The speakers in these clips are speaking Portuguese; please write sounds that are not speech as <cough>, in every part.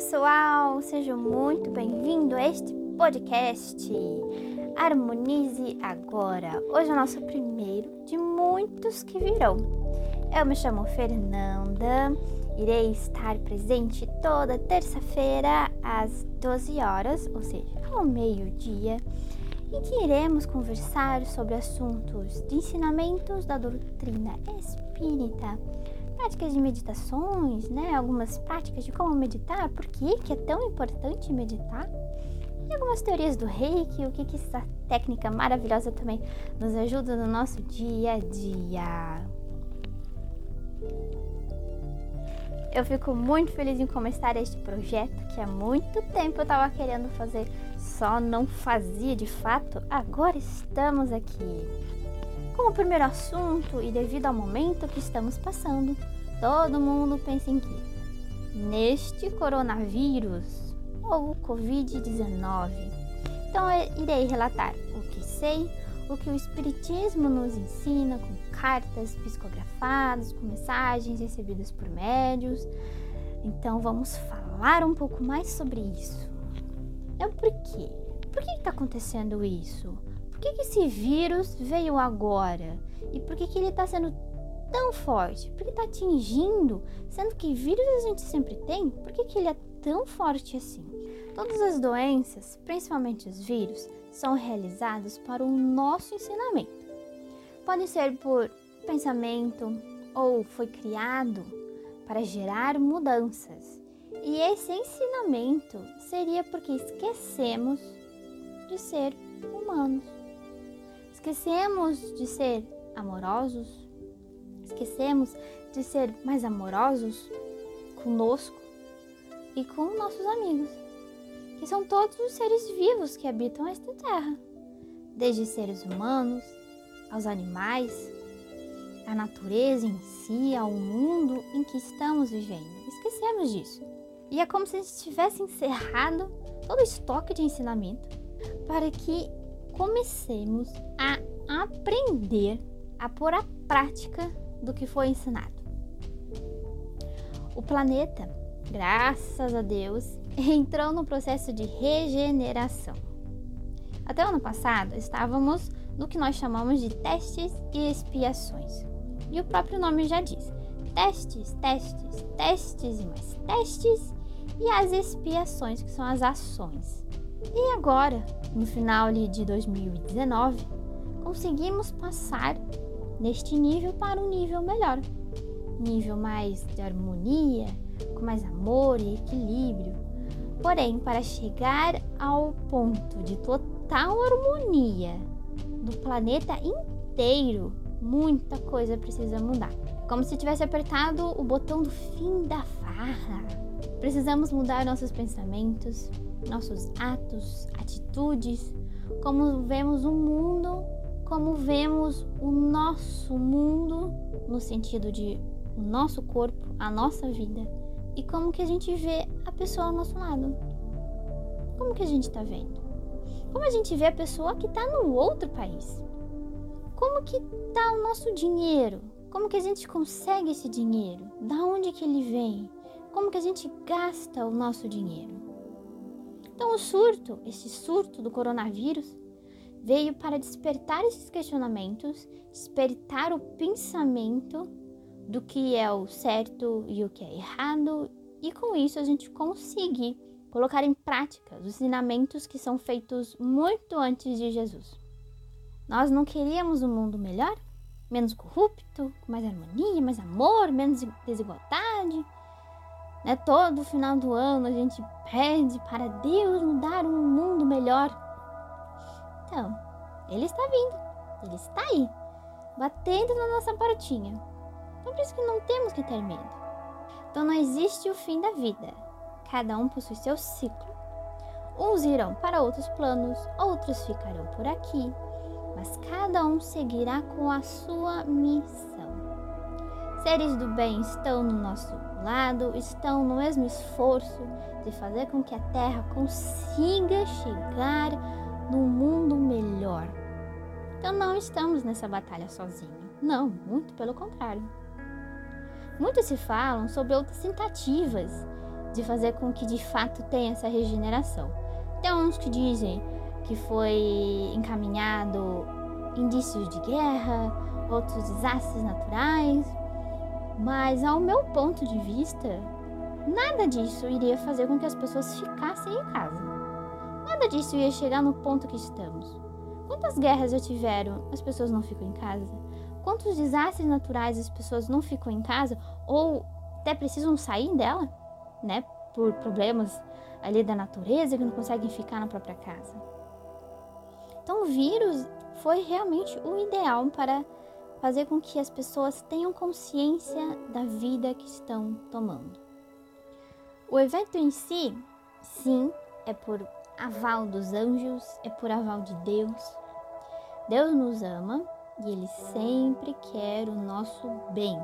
pessoal, seja muito bem-vindo a este podcast Harmonize Agora. Hoje é o nosso primeiro de muitos que virão. Eu me chamo Fernanda, irei estar presente toda terça-feira às 12 horas, ou seja, ao meio-dia, em que iremos conversar sobre assuntos de ensinamentos da doutrina espírita práticas de meditações, né? Algumas práticas de como meditar, por que, que é tão importante meditar. E algumas teorias do reiki, o que, que essa técnica maravilhosa também nos ajuda no nosso dia a dia. Eu fico muito feliz em começar este projeto que há muito tempo eu estava querendo fazer, só não fazia de fato. Agora estamos aqui. Como primeiro assunto e devido ao momento que estamos passando, todo mundo pensa em que? Neste coronavírus ou Covid-19. Então eu irei relatar o que sei, o que o Espiritismo nos ensina com cartas psicografadas, com mensagens recebidas por médios. Então vamos falar um pouco mais sobre isso. Então por quê? Por que está acontecendo isso? Por que, que esse vírus veio agora? E por que, que ele está sendo tão forte? Por que está atingindo? Sendo que vírus a gente sempre tem, por que, que ele é tão forte assim? Todas as doenças, principalmente os vírus, são realizados para o nosso ensinamento. Pode ser por pensamento ou foi criado para gerar mudanças. E esse ensinamento seria porque esquecemos de ser humanos. Esquecemos de ser amorosos, esquecemos de ser mais amorosos conosco e com nossos amigos, que são todos os seres vivos que habitam esta terra, desde seres humanos aos animais, à natureza em si, ao mundo em que estamos vivendo. Esquecemos disso. E é como se a gente tivesse encerrado todo o estoque de ensinamento para que comecemos a aprender a pôr a prática do que foi ensinado. O planeta, graças a Deus, <laughs> entrou no processo de regeneração. Até o ano passado, estávamos no que nós chamamos de testes e expiações. E o próprio nome já diz: testes, testes, testes e mais testes, e as expiações, que são as ações. E agora, no final de 2019, conseguimos passar neste nível para um nível melhor. Nível mais de harmonia, com mais amor e equilíbrio. Porém, para chegar ao ponto de total harmonia do planeta inteiro, muita coisa precisa mudar. Como se tivesse apertado o botão do fim da farra. Precisamos mudar nossos pensamentos, nossos atos, atitudes, como vemos o mundo, como vemos o nosso mundo no sentido de o nosso corpo, a nossa vida e como que a gente vê a pessoa ao nosso lado. Como que a gente está vendo? Como a gente vê a pessoa que está no outro país? Como que está o nosso dinheiro? Como que a gente consegue esse dinheiro? Da onde que ele vem? Como que a gente gasta o nosso dinheiro? Então, o surto, esse surto do coronavírus, veio para despertar esses questionamentos, despertar o pensamento do que é o certo e o que é errado, e com isso a gente conseguir colocar em prática os ensinamentos que são feitos muito antes de Jesus. Nós não queríamos um mundo melhor, menos corrupto, com mais harmonia, mais amor, menos desigualdade. Né? Todo final do ano a gente pede para Deus nos dar um mundo melhor. Então, Ele está vindo, Ele está aí, batendo na nossa portinha. Então, por isso que não temos que ter medo. Então, não existe o fim da vida. Cada um possui seu ciclo. Uns irão para outros planos, outros ficarão por aqui, mas cada um seguirá com a sua missão. Seres do bem estão no nosso lado, estão no mesmo esforço de fazer com que a Terra consiga chegar num mundo melhor. Então não estamos nessa batalha sozinhos. Não, muito pelo contrário. Muitos se falam sobre outras tentativas de fazer com que de fato tenha essa regeneração. Tem uns que dizem que foi encaminhado indícios de guerra, outros desastres naturais, mas ao meu ponto de vista, nada disso iria fazer com que as pessoas ficassem em casa. Nada disso ia chegar no ponto que estamos. Quantas guerras já tiveram, as pessoas não ficam em casa? Quantos desastres naturais as pessoas não ficam em casa ou até precisam sair dela, né? Por problemas ali da natureza que não conseguem ficar na própria casa. Então, o vírus foi realmente o ideal para fazer com que as pessoas tenham consciência da vida que estão tomando. O evento em si, sim, é por aval dos anjos, é por aval de Deus. Deus nos ama e Ele sempre quer o nosso bem.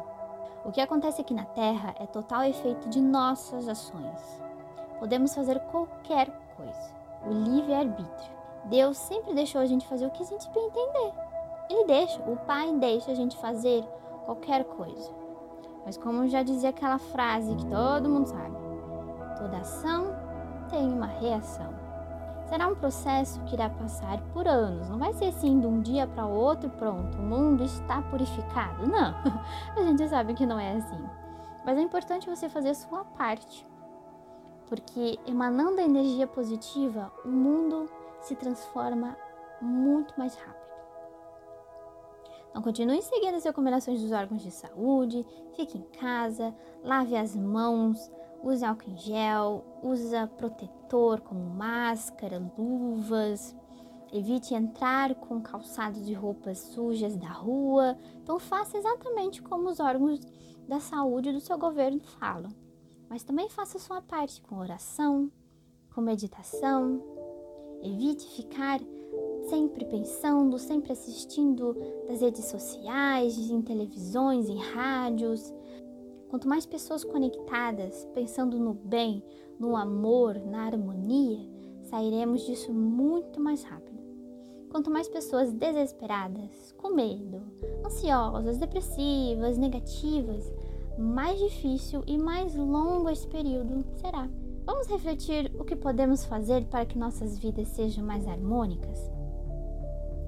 O que acontece aqui na Terra é total efeito de nossas ações. Podemos fazer qualquer coisa, o livre-arbítrio. Deus sempre deixou a gente fazer o que a gente bem entender. Ele deixa, o Pai deixa a gente fazer qualquer coisa. Mas como já dizia aquela frase que todo mundo sabe, toda ação tem uma reação. Será um processo que irá passar por anos. Não vai ser assim de um dia para outro, pronto, o mundo está purificado. Não, <laughs> a gente sabe que não é assim. Mas é importante você fazer sua parte. Porque emanando a energia positiva, o mundo se transforma muito mais rápido. Então continue seguindo as recomendações dos órgãos de saúde, fique em casa, lave as mãos, use álcool em gel, usa protetor como máscara, luvas, evite entrar com calçados e roupas sujas da rua. Então faça exatamente como os órgãos da saúde do seu governo falam. Mas também faça sua parte com oração, com meditação. Evite ficar sempre pensando, sempre assistindo das redes sociais, em televisões, em rádios. Quanto mais pessoas conectadas, pensando no bem, no amor, na harmonia, sairemos disso muito mais rápido. Quanto mais pessoas desesperadas, com medo, ansiosas, depressivas, negativas, mais difícil e mais longo esse período será. Vamos refletir o que podemos fazer para que nossas vidas sejam mais harmônicas?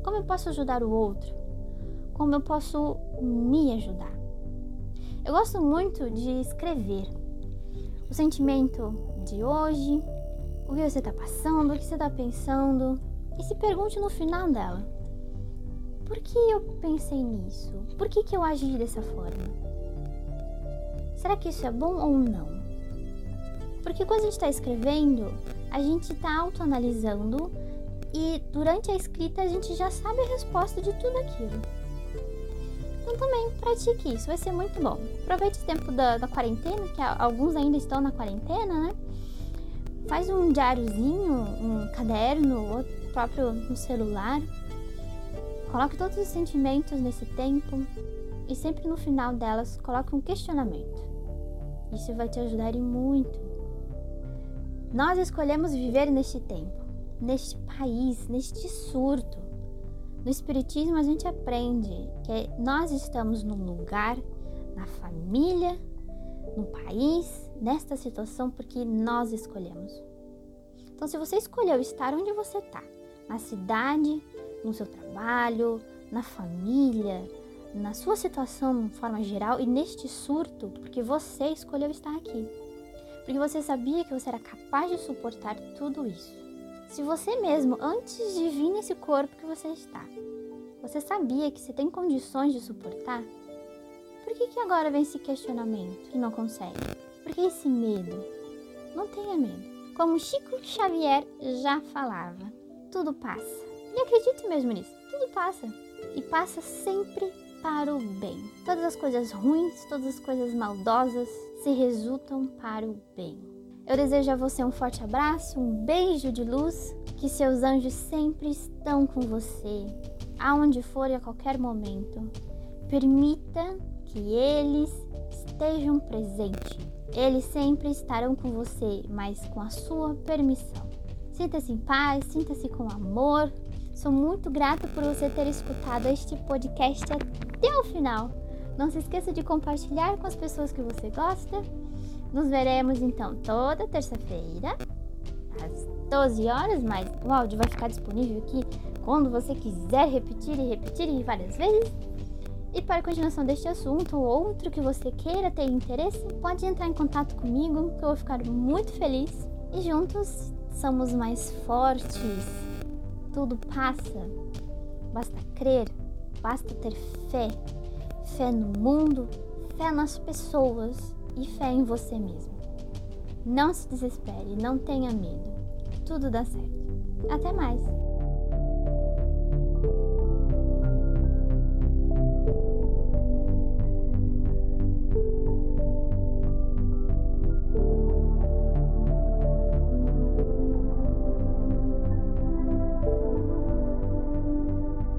Como eu posso ajudar o outro? Como eu posso me ajudar? Eu gosto muito de escrever o sentimento de hoje, o que você está passando, o que você está pensando, e se pergunte no final dela: por que eu pensei nisso? Por que, que eu agi dessa forma? Será que isso é bom ou não? Porque quando a gente está escrevendo, a gente está autoanalisando e durante a escrita a gente já sabe a resposta de tudo aquilo. Então também pratique isso, vai ser muito bom. Aproveite o tempo da, da quarentena, que alguns ainda estão na quarentena, né? Faz um diáriozinho, um caderno, ou próprio no celular. Coloque todos os sentimentos nesse tempo e sempre no final delas coloque um questionamento. Isso vai te ajudar em muito. Nós escolhemos viver neste tempo neste país, neste surto. No Espiritismo a gente aprende que nós estamos num lugar, na família, no país, nesta situação porque nós escolhemos. Então, se você escolheu estar onde você está, na cidade, no seu trabalho, na família, na sua situação de forma geral e neste surto, porque você escolheu estar aqui. Porque você sabia que você era capaz de suportar tudo isso. Se você mesmo, antes de vir nesse corpo que você está, você sabia que você tem condições de suportar, por que, que agora vem esse questionamento e não consegue? Por que esse medo? Não tenha medo. Como Chico Xavier já falava, tudo passa. E acredite mesmo nisso, tudo passa. E passa sempre para o bem. Todas as coisas ruins, todas as coisas maldosas se resultam para o bem. Eu desejo a você um forte abraço, um beijo de luz, que seus anjos sempre estão com você, aonde for e a qualquer momento. Permita que eles estejam presentes. Eles sempre estarão com você, mas com a sua permissão. Sinta-se em paz, sinta-se com amor. Sou muito grata por você ter escutado este podcast até o final. Não se esqueça de compartilhar com as pessoas que você gosta Nos veremos então toda terça-feira, às 12 horas, mas o áudio vai ficar disponível aqui quando você quiser repetir e repetir várias vezes. E para continuação deste assunto ou outro que você queira ter interesse, pode entrar em contato comigo, que eu vou ficar muito feliz. E juntos somos mais fortes. Tudo passa. Basta crer, basta ter fé. Fé no mundo, fé nas pessoas e fé em você mesmo. Não se desespere, não tenha medo. Tudo dá certo. Até mais!